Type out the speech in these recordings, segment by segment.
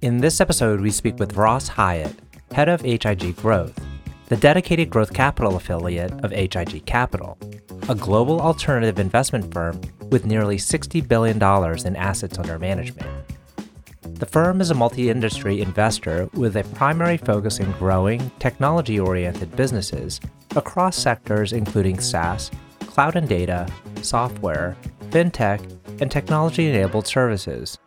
In this episode, we speak with Ross Hiatt, head of HIG Growth, the dedicated growth capital affiliate of HIG Capital, a global alternative investment firm with nearly $60 billion in assets under management. The firm is a multi industry investor with a primary focus in growing technology oriented businesses across sectors including SaaS, cloud and data, software, fintech, and technology enabled services.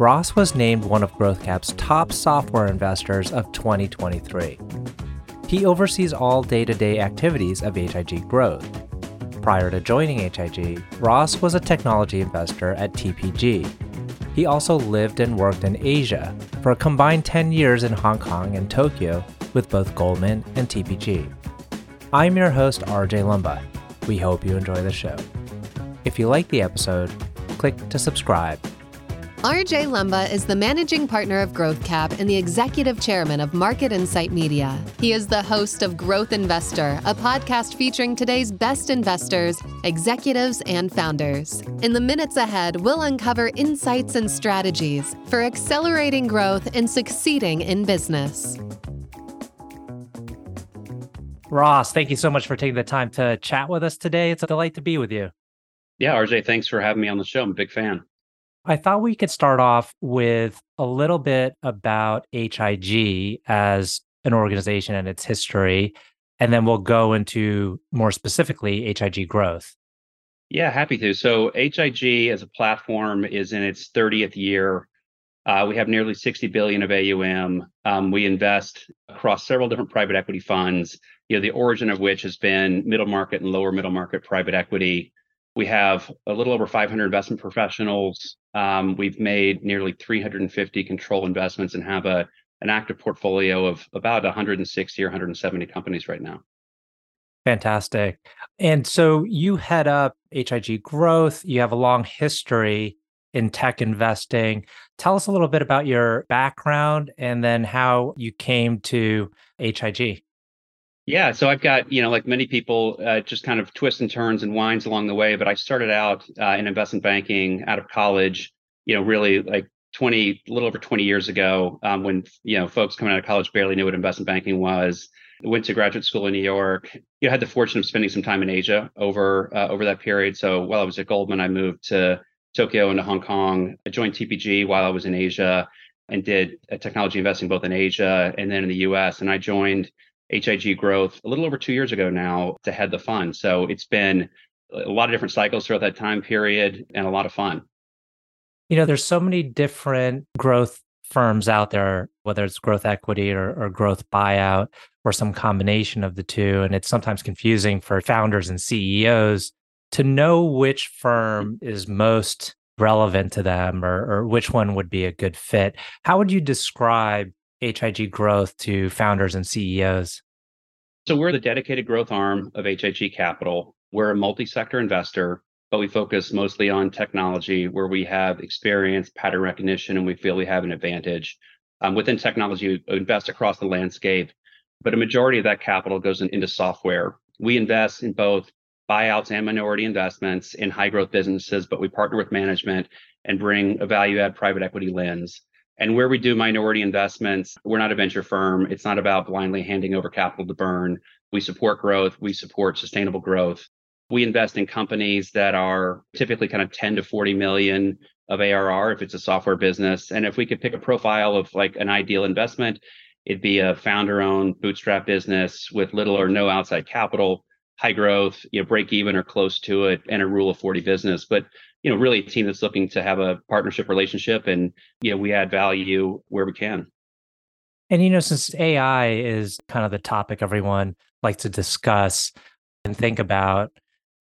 Ross was named one of GrowthCap's top software investors of 2023. He oversees all day to day activities of HIG Growth. Prior to joining HIG, Ross was a technology investor at TPG. He also lived and worked in Asia for a combined 10 years in Hong Kong and Tokyo with both Goldman and TPG. I'm your host, RJ Lumba. We hope you enjoy the show. If you like the episode, click to subscribe. RJ Lumba is the managing partner of GrowthCap and the executive chairman of Market Insight Media. He is the host of Growth Investor, a podcast featuring today's best investors, executives, and founders. In the minutes ahead, we'll uncover insights and strategies for accelerating growth and succeeding in business. Ross, thank you so much for taking the time to chat with us today. It's a delight to be with you. Yeah, RJ, thanks for having me on the show. I'm a big fan. I thought we could start off with a little bit about HIG as an organization and its history, and then we'll go into more specifically HIG growth. Yeah, happy to. So, HIG as a platform is in its 30th year. Uh, we have nearly 60 billion of AUM. Um, we invest across several different private equity funds. You know, the origin of which has been middle market and lower middle market private equity. We have a little over 500 investment professionals. Um, we've made nearly 350 control investments and have a an active portfolio of about 160 or 170 companies right now. Fantastic. And so you head up HIG Growth. You have a long history in tech investing. Tell us a little bit about your background and then how you came to HIG. Yeah, so I've got, you know, like many people, uh, just kind of twists and turns and winds along the way. But I started out uh, in investment banking out of college, you know, really like 20, a little over 20 years ago, um, when, you know, folks coming out of college barely knew what investment banking was. Went to graduate school in New York. You know, had the fortune of spending some time in Asia over uh, over that period. So while I was at Goldman, I moved to Tokyo and to Hong Kong. I joined TPG while I was in Asia and did uh, technology investing both in Asia and then in the US. And I joined HIG growth a little over two years ago now to head the fund. So it's been a lot of different cycles throughout that time period and a lot of fun. You know, there's so many different growth firms out there, whether it's growth equity or, or growth buyout or some combination of the two. And it's sometimes confusing for founders and CEOs to know which firm is most relevant to them or, or which one would be a good fit. How would you describe HIG growth to founders and CEOs? So we're the dedicated growth arm of HIG Capital. We're a multi-sector investor, but we focus mostly on technology where we have experience, pattern recognition, and we feel we have an advantage. Um, within technology, we invest across the landscape, but a majority of that capital goes in, into software. We invest in both buyouts and minority investments in high growth businesses, but we partner with management and bring a value add private equity lens. And where we do minority investments, we're not a venture firm. It's not about blindly handing over capital to burn. We support growth, we support sustainable growth. We invest in companies that are typically kind of 10 to 40 million of ARR if it's a software business. And if we could pick a profile of like an ideal investment, it'd be a founder owned bootstrap business with little or no outside capital, high growth, you know, break even or close to it, and a rule of 40 business. But you know, really a team that's looking to have a partnership relationship and, you know, we add value where we can. And, you know, since AI is kind of the topic everyone likes to discuss and think about,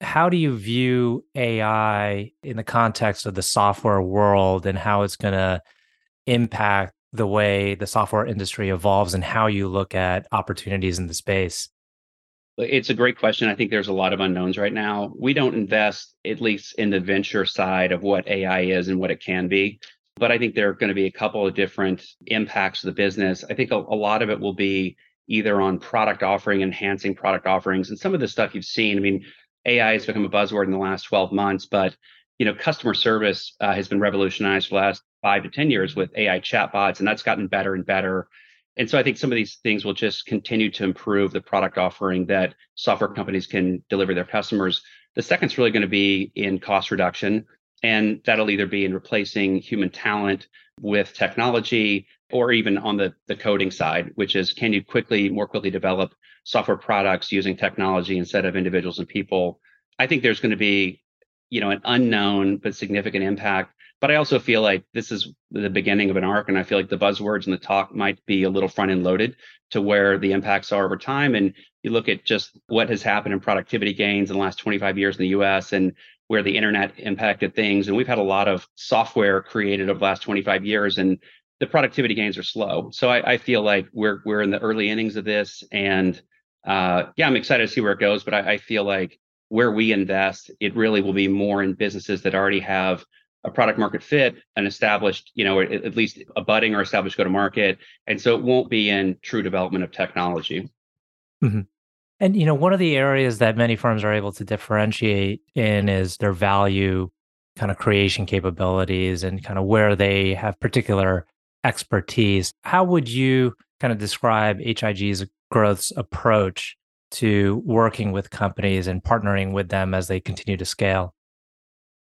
how do you view AI in the context of the software world and how it's going to impact the way the software industry evolves and how you look at opportunities in the space? It's a great question. I think there's a lot of unknowns right now. We don't invest, at least in the venture side of what AI is and what it can be. But I think there are going to be a couple of different impacts to the business. I think a, a lot of it will be either on product offering, enhancing product offerings, and some of the stuff you've seen. I mean, AI has become a buzzword in the last 12 months, but you know, customer service uh, has been revolutionized for the last five to 10 years with AI chatbots, and that's gotten better and better. And so I think some of these things will just continue to improve the product offering that software companies can deliver their customers. The second's really going to be in cost reduction. And that'll either be in replacing human talent with technology or even on the, the coding side, which is can you quickly, more quickly develop software products using technology instead of individuals and people? I think there's going to be, you know, an unknown but significant impact. But I also feel like this is the beginning of an arc. And I feel like the buzzwords and the talk might be a little front end loaded to where the impacts are over time. And you look at just what has happened in productivity gains in the last 25 years in the US and where the internet impacted things. And we've had a lot of software created over the last 25 years, and the productivity gains are slow. So I, I feel like we're we're in the early innings of this, and uh, yeah, I'm excited to see where it goes. But I, I feel like where we invest, it really will be more in businesses that already have a product market fit, an established, you know, at, least a budding or established go to market, and so it won't be in true development of technology. Mm-hmm. And you know, one of the areas that many firms are able to differentiate in is their value kind of creation capabilities and kind of where they have particular expertise. How would you kind of describe HIG's growth's approach to working with companies and partnering with them as they continue to scale?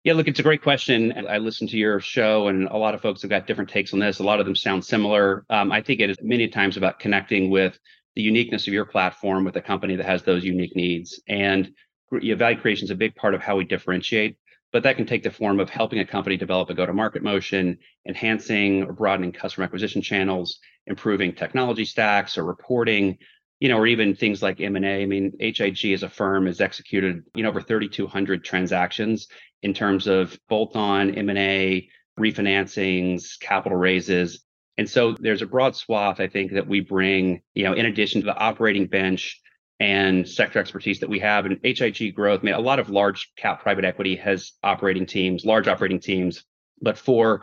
Yeah, look, it's a great question. I listened to your show, and a lot of folks have got different takes on this. A lot of them sound similar. Um, I think it is many times about connecting with the uniqueness of your platform with a company that has those unique needs. And value creation is a big part of how we differentiate, but that can take the form of helping a company develop a go-to-market motion, enhancing or broadening customer acquisition channels, improving technology stacks or reporting, you know, or even things like M&A. I mean, HIG as a firm has executed, you know, over 3,200 transactions in terms of bolt-on M&A, refinancings, capital raises. And so there's a broad swath, I think, that we bring, you know, in addition to the operating bench and sector expertise that we have. And HIG growth, I mean, a lot of large cap private equity has operating teams, large operating teams. But for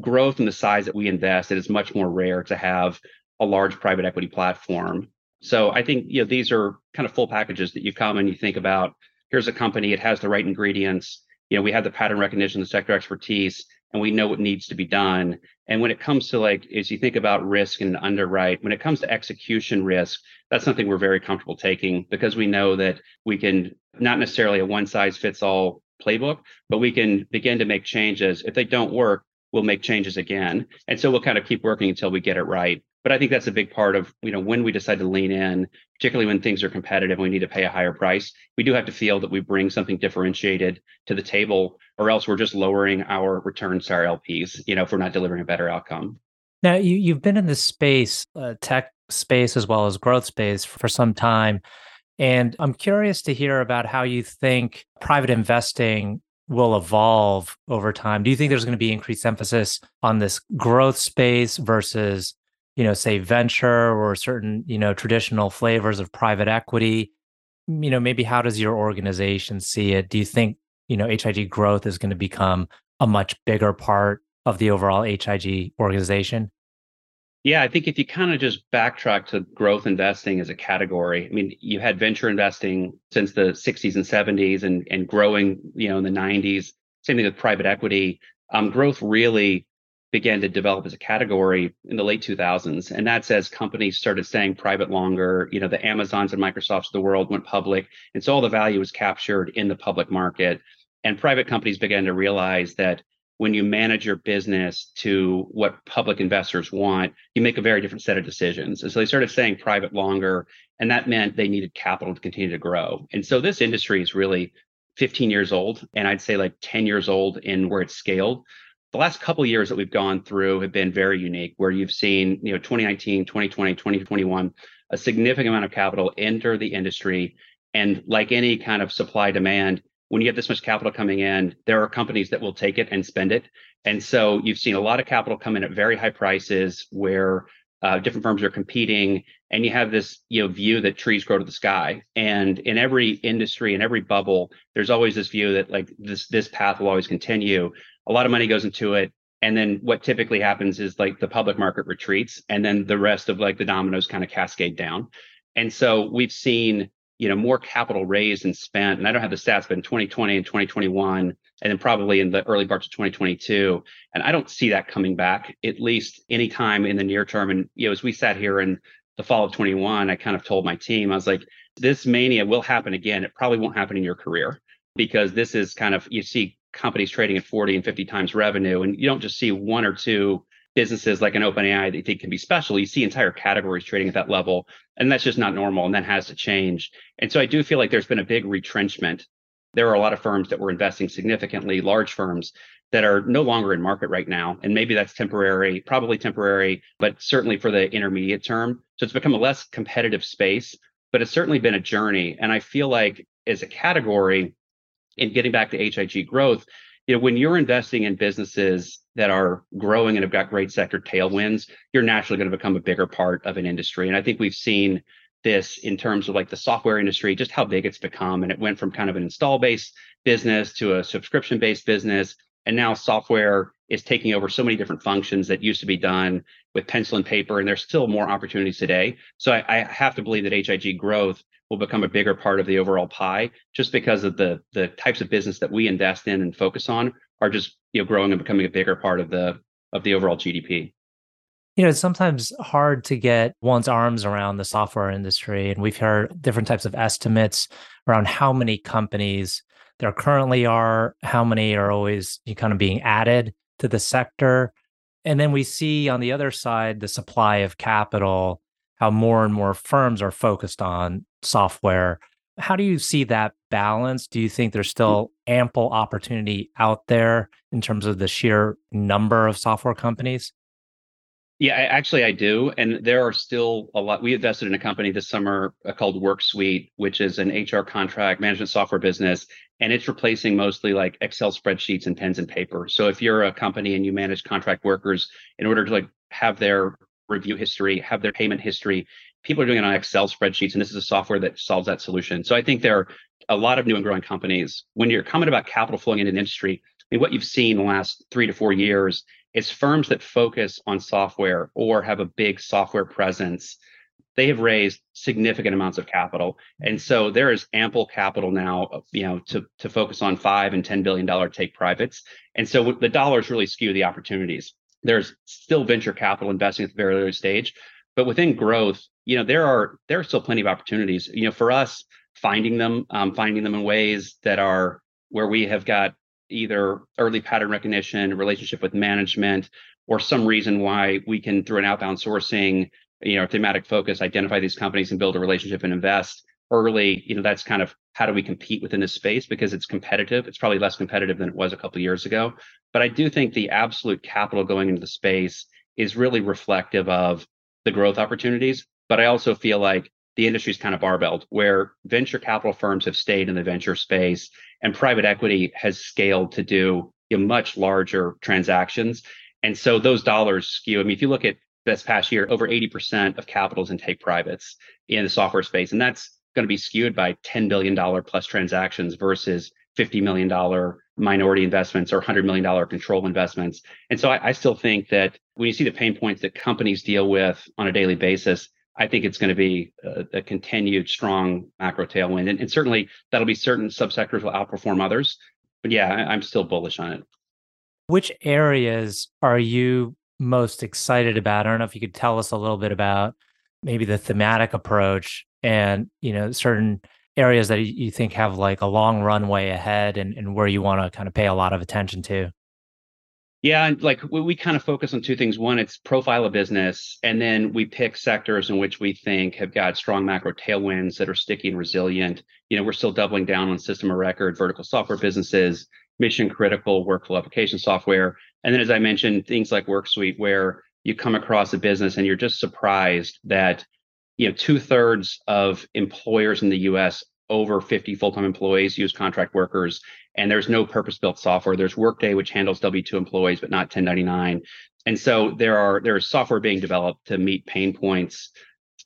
growth and the size that we invest, it is much more rare to have a large private equity platform. So I think, you know, these are kind of full packages that you come and you think about here's a company, it has the right ingredients. You know, we have the pattern recognition, the sector expertise, and we know what needs to be done. And when it comes to like, as you think about risk and underwrite, when it comes to execution risk, that's something we're very comfortable taking because we know that we can not necessarily a one size fits all playbook, but we can begin to make changes. If they don't work, we'll make changes again. And so we'll kind of keep working until we get it right. But I think that's a big part of, you know, when we decide to lean in, particularly when things are competitive and we need to pay a higher price, we do have to feel that we bring something differentiated to the table, or else we're just lowering our returns to our LPs, you know, if we're not delivering a better outcome. Now, you, you've been in this space, uh, tech space as well as growth space for some time. And I'm curious to hear about how you think private investing will evolve over time. Do you think there's going to be increased emphasis on this growth space versus you know, say venture or certain, you know, traditional flavors of private equity? You know, maybe how does your organization see it? Do you think, you know, HIG growth is going to become a much bigger part of the overall HIG organization? Yeah, I think if you kind of just backtrack to growth investing as a category, I mean, you had venture investing since the 60s and 70s and, and growing, you know, in the 90s. Same thing with private equity. Um, growth really began to develop as a category in the late 2000s and that's as companies started staying private longer. You know the amazons and microsofts of the world went public and so all the value was captured in the public market. And private companies began to realize that when you manage your business to what public investors want you make a very different set of decisions. And so they started staying private longer and that meant they needed capital to continue to grow. And so this industry is really 15 years old and i'd say like 10 years old in where it's scaled the last couple years that we've gone through have been very unique where you've seen you know 2019 2020 2021 a significant amount of capital enter the industry. And like any kind of supply demand when you have this much capital coming in there are companies that will take it and spend it. And so you've seen a lot of capital come in at very high prices where uh, different firms are competing and you have this you know view that trees grow to the sky. And in every industry in every bubble there's always this view that like this this path will always continue. A lot of money goes into it. And then what typically happens is like the public market retreats and then the rest of like the dominoes kind of cascade down. And so we've seen you know, more capital raised and spent, and I don't have the stats, but in 2020 and 2021, and then probably in the early parts of 2022. And I don't see that coming back, at least anytime in the near term. And, you know, as we sat here in the fall of 21, I kind of told my team, I was like, this mania will happen again. It probably won't happen in your career because this is kind of, you see companies trading at 40 and 50 times revenue, and you don't just see one or two businesses like an OpenAI that you think can be special. You see entire categories trading at that level, and that's just not normal, and that has to change. And so I do feel like there's been a big retrenchment. There are a lot of firms that were investing significantly, large firms that are no longer in market right now. And maybe that's temporary, probably temporary, but certainly for the intermediate term. So it's become a less competitive space, but it's certainly been a journey. And I feel like as a category, in getting back to HIG growth, you know, when you're investing in businesses that are growing and have got great sector tailwinds, you're naturally going to become a bigger part of an industry. And I think we've seen this in terms of like the software industry, just how big it's become. And it went from kind of an install based business to a subscription based business. And now software is taking over so many different functions that used to be done with pencil and paper. And there's still more opportunities today. So I, I have to believe that HIG growth will become a bigger part of the overall pie just because of the the types of business that we invest in and focus on are just you know growing and becoming a bigger part of the of the overall GDP. You know, it's sometimes hard to get one's arms around the software industry. And we've heard different types of estimates around how many companies there currently are, how many are always kind of being added to the sector. And then we see on the other side the supply of capital, how more and more firms are focused on software. How do you see that balance? Do you think there's mm. still ample opportunity out there in terms of the sheer number of software companies? Yeah, I, actually, I do. And there are still a lot. We invested in a company this summer uh, called WorkSuite, which is an HR contract management software business. And it's replacing mostly like Excel spreadsheets and pens and paper. So if you're a company and you manage contract workers, in order to like have their review history, have their payment history, people are doing it on Excel spreadsheets, and this is a software that solves that solution. So I think there are a lot of new and growing companies. When you're coming about capital flowing into an industry, I mean, what you've seen in the last three to four years is firms that focus on software or have a big software presence. They have raised significant amounts of capital, and so there is ample capital now, you know, to to focus on five and ten billion dollar take privates. And so the dollars really skew the opportunities. There's still venture capital investing at the very early stage, but within growth, you know, there are there are still plenty of opportunities. You know, for us, finding them, um, finding them in ways that are where we have got either early pattern recognition, relationship with management, or some reason why we can, through an outbound sourcing, you know, thematic focus, identify these companies and build a relationship and invest early. You know, that's kind of how do we compete within this space because it's competitive. It's probably less competitive than it was a couple years ago. But I do think the absolute capital going into the space is really reflective of the growth opportunities. But I also feel like the industry is kind of barbelled, where venture capital firms have stayed in the venture space and private equity has scaled to do you know, much larger transactions. And so those dollars skew. I mean, if you look at this past year, over 80% of capitals in take privates in the software space. And that's going to be skewed by $10 billion plus transactions versus $50 million minority investments or $100 million control investments. And so I, I, still think that when you see the pain points that companies deal with on a daily basis, I think it's going to be a, a continued strong macro tailwind. And, and, certainly that'll be certain subsectors will outperform others. But yeah, I, I'm still bullish on it. Which areas are you most excited about? I don't know if you could tell us a little bit about maybe the thematic approach and, you know, certain areas that you think have like a long runway ahead and, and where you want to kind of pay a lot of attention to? Yeah, and like we, we kind of focus on two things. One, it's profile of business, and then we pick sectors in which we think have got strong macro tailwinds that are sticky and resilient. You know, we're still doubling down on system of record, vertical software businesses, mission critical workflow application software, and then as I mentioned, things like WorkSuite, where you come across a business and you're just surprised that you know two thirds of employers in the U.S over 50 full-time employees use contract workers and there's no purpose-built software there's workday which handles w2 employees but not 1099 and so there are there is software being developed to meet pain points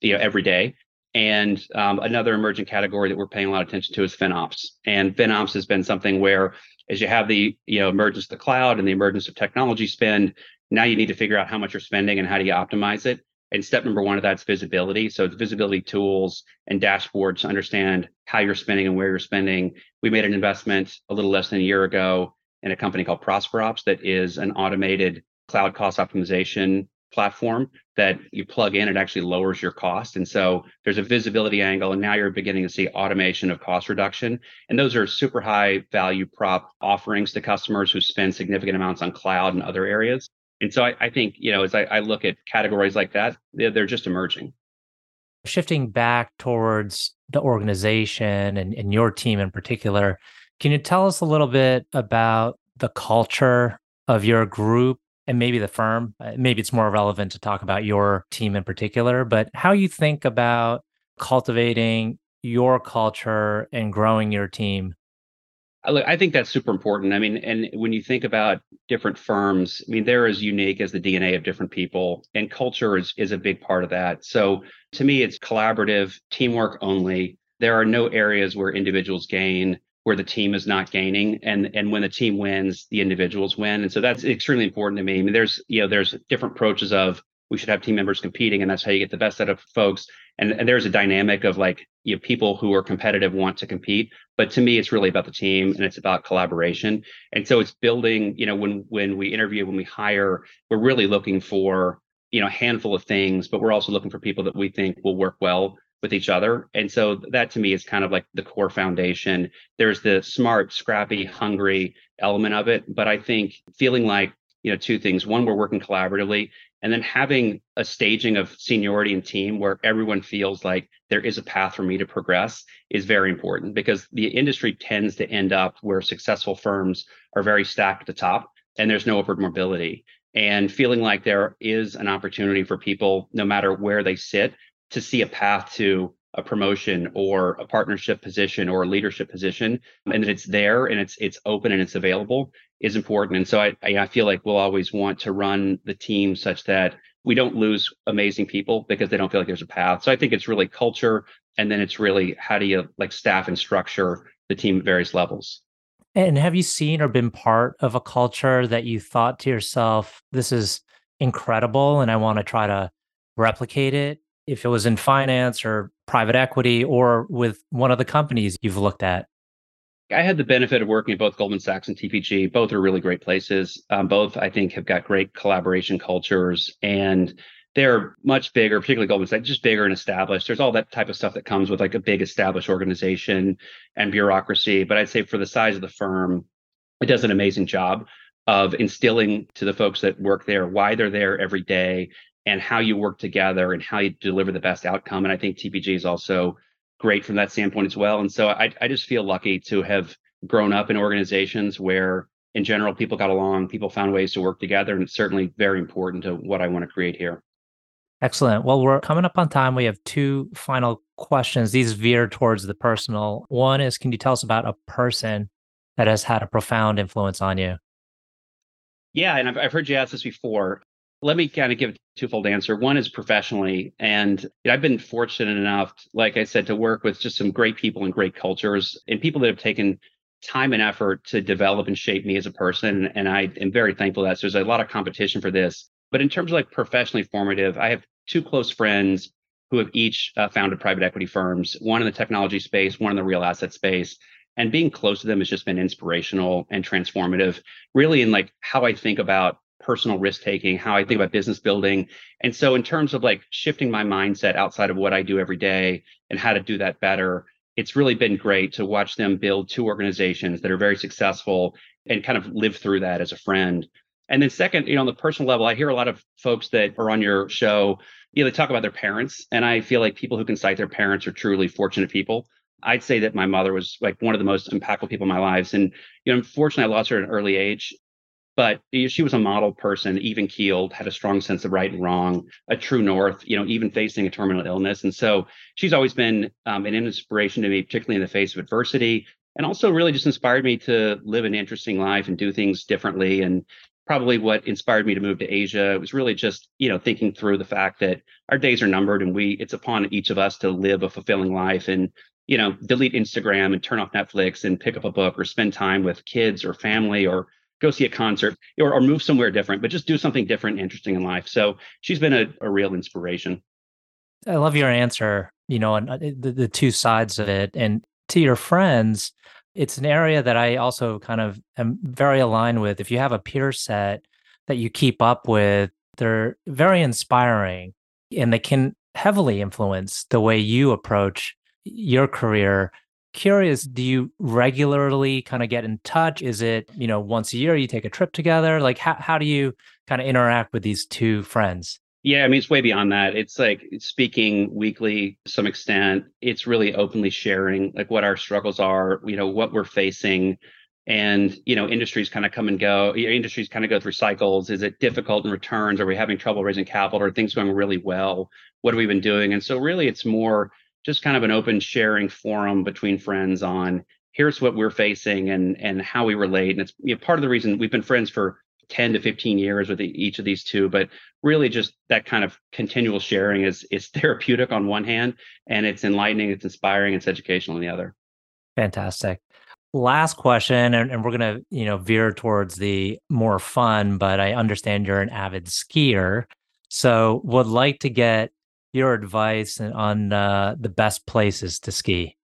you know every day and um, another emerging category that we're paying a lot of attention to is FinOps. And FinOps has been something where, as you have the you know emergence of the cloud and the emergence of technology spend, now you need to figure out how much you're spending and how do you optimize it. And step number one of that's visibility. So it's visibility tools and dashboards to understand how you're spending and where you're spending. We made an investment a little less than a year ago in a company called ProsperOps that is an automated cloud cost optimization platform that you plug in, it actually lowers your cost. And so there's a visibility angle, and now you're beginning to see automation of cost reduction. And those are super high value prop offerings to customers who spend significant amounts on cloud and other areas. And so I, I think, you know, as I, I, look at categories like that, they're, they're, just emerging. Shifting back towards the organization and, and your team in particular, can you tell us a little bit about the culture of your group and maybe the firm? Uh, maybe it's more relevant to talk about your team in particular, but how you think about cultivating your culture and growing your team Uh, I think that's super important. I mean, and when you think about different firms, I mean, they're as unique as the DNA of different people, and culture is, is a big part of that. So to me, it's collaborative, teamwork only. There are no areas where individuals gain where the team is not gaining and and when the team wins the individuals win and so that's extremely important to me i mean there's you know there's different approaches of we should have team members competing and that's how you get the best out of folks. And, and there's a dynamic of like you know people who are competitive want to compete but to me it's really about the team and it's about collaboration. And so it's building you know when when we interview when we hire we're really looking for you know a handful of things but we're also looking for people that we think will work well with each other. And so that to me is kind of like the core foundation. There's the smart scrappy hungry element of it but i think feeling like you know two things. One we're working collaboratively and then having a staging of seniority and team where everyone feels like there is a path for me to progress is very important because the industry tends to end up where successful firms are very stacked at the top and there's no upward mobility. And feeling like there is an opportunity for people no matter where they sit to see a path to a promotion or a partnership position or a leadership position and that it's there and it's it's open and it's available is important. And so I, I feel like we'll always want to run the team such that we don't lose amazing people because they don't feel like there's a path. So i think it's really culture and then it's really how do you like staff and structure the team at various levels. And have you seen or been part of a culture that you thought to yourself this is incredible and i want to try to replicate it if it was in finance or private equity or with one of the companies you've looked at? I had the benefit of working at both Goldman Sachs and TPG. Both are really great places. Um, both, I think, have got great collaboration cultures and they're much bigger, particularly Goldman Sachs, just bigger and established. There's all that type of stuff that comes with like a big established organization and bureaucracy. But I'd say for the size of the firm, it does an amazing job of instilling to the folks that work there why they're there every day and how you work together and how you deliver the best outcome. And I think TPG is also great from that standpoint as well. And so I, I just feel lucky to have grown up in organizations where, in general, people got along, people found ways to work together. And it's certainly very important to what I want to create here. Excellent. Well, we're coming up on time. We have two final questions. These veer towards the personal. One is Can you tell us about a person that has had a profound influence on you? Yeah, and I've, I've heard you ask this before. Let me kind of give a twofold answer. One is professionally, and I've been fortunate enough, like I said, to work with just some great people and great cultures and people that have taken time and effort to develop and shape me as a person. And I am very thankful that so there's a lot of competition for this. But in terms of like professionally formative, I have two close friends who have each uh, founded private equity firms, one in the technology space, one in the real asset space. And being close to them has just been inspirational and transformative, really, in like how I think about personal risk taking, how I think about business building. And so, in terms of like shifting my mindset outside of what I do every day and how to do that better, it's really been great to watch them build two organizations that are very successful and kind of live through that as a friend. And then, second, you know, on the personal level, I hear a lot of folks that are on your show, you know, they talk about their parents. And I feel like people who can cite their parents are truly fortunate people. I'd say that my mother was like one of the most impactful people in my lives. And, you know, unfortunately, I lost her at an early age but she was a model person, even keeled, had a strong sense of right and wrong, a true north, you know, even facing a terminal illness. And so she's always been um, an inspiration to me, particularly in the face of adversity, and also really just inspired me to live an interesting life and do things differently. And probably what inspired me to move to Asia was really just, you know, thinking through the fact that our days are numbered and we, it's upon each of us to live a fulfilling life and, you know, delete Instagram and turn off Netflix and pick up a book or spend time with kids or family or go see a concert or, or move somewhere different, but just do something different, interesting in life. So she's been a, a real inspiration. I love your answer, you know, and uh, the, the two sides of it. And to your friends, it's an area that I also kind of am very aligned with. If you have a peer set that you keep up with, they're very inspiring and they can heavily influence the way you approach your career. Curious, do you regularly kind of get in touch? Is it, you know, once a year you take a trip together? Like how, how do you kind of interact with these two friends? Yeah, I mean, it's way beyond that. It's like speaking weekly to some extent. It's really openly sharing like what our struggles are, you know, what we're facing. And, you know, industries kind of come and go. Industries kind of go through cycles. Is it difficult in returns? Are we having trouble raising capital? Are things going really well? What have we been doing? And so, really, it's more just kind of an open sharing forum between friends on here's what we're facing and and how we relate. And it's you know, part of the reason we've been friends for 10 to 15 years with each of these two but really just that kind of continual sharing is is therapeutic on one hand and it's enlightening it's inspiring it's educational on the other. Fantastic. Last question and, and we're going to you know veer towards the more fun but i understand you're an avid skier. So would like to get your advice on uh, the best places to ski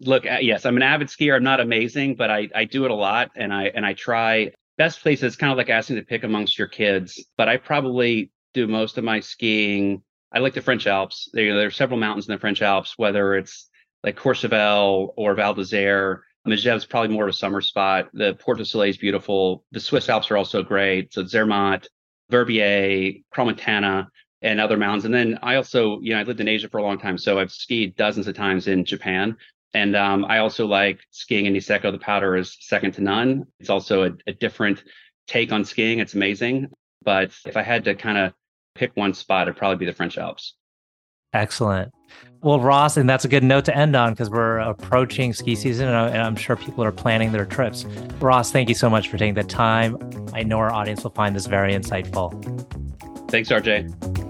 look yes i'm an avid skier i'm not amazing but i i do it a lot and i and i try best places kind of like asking to pick amongst your kids, but I probably do most of my skiing. I like the French Alps. There, there are several mountains in the French Alps, whether it's like Courchevel or Val d'Isere. Is probably more of a summer spot. The Portes du Soleil is beautiful. The Swiss Alps are also great. So Zermatt, Verbier, Crans-Montana, and other mountains. And then I also, you know, I lived in Asia for a long time, so I've skied dozens of times in Japan. And um, I also like skiing in Niseko. The powder is second to none. It's also a, a different take on skiing. It's amazing. But if I had to kind of pick one spot, it'd probably be the French Alps. Excellent. Well, Ross, and that's a good note to end on because we're approaching ski season and I'm sure people are planning their trips. Ross, thank you so much for taking the time. I know our audience will find this very insightful. Thanks, RJ.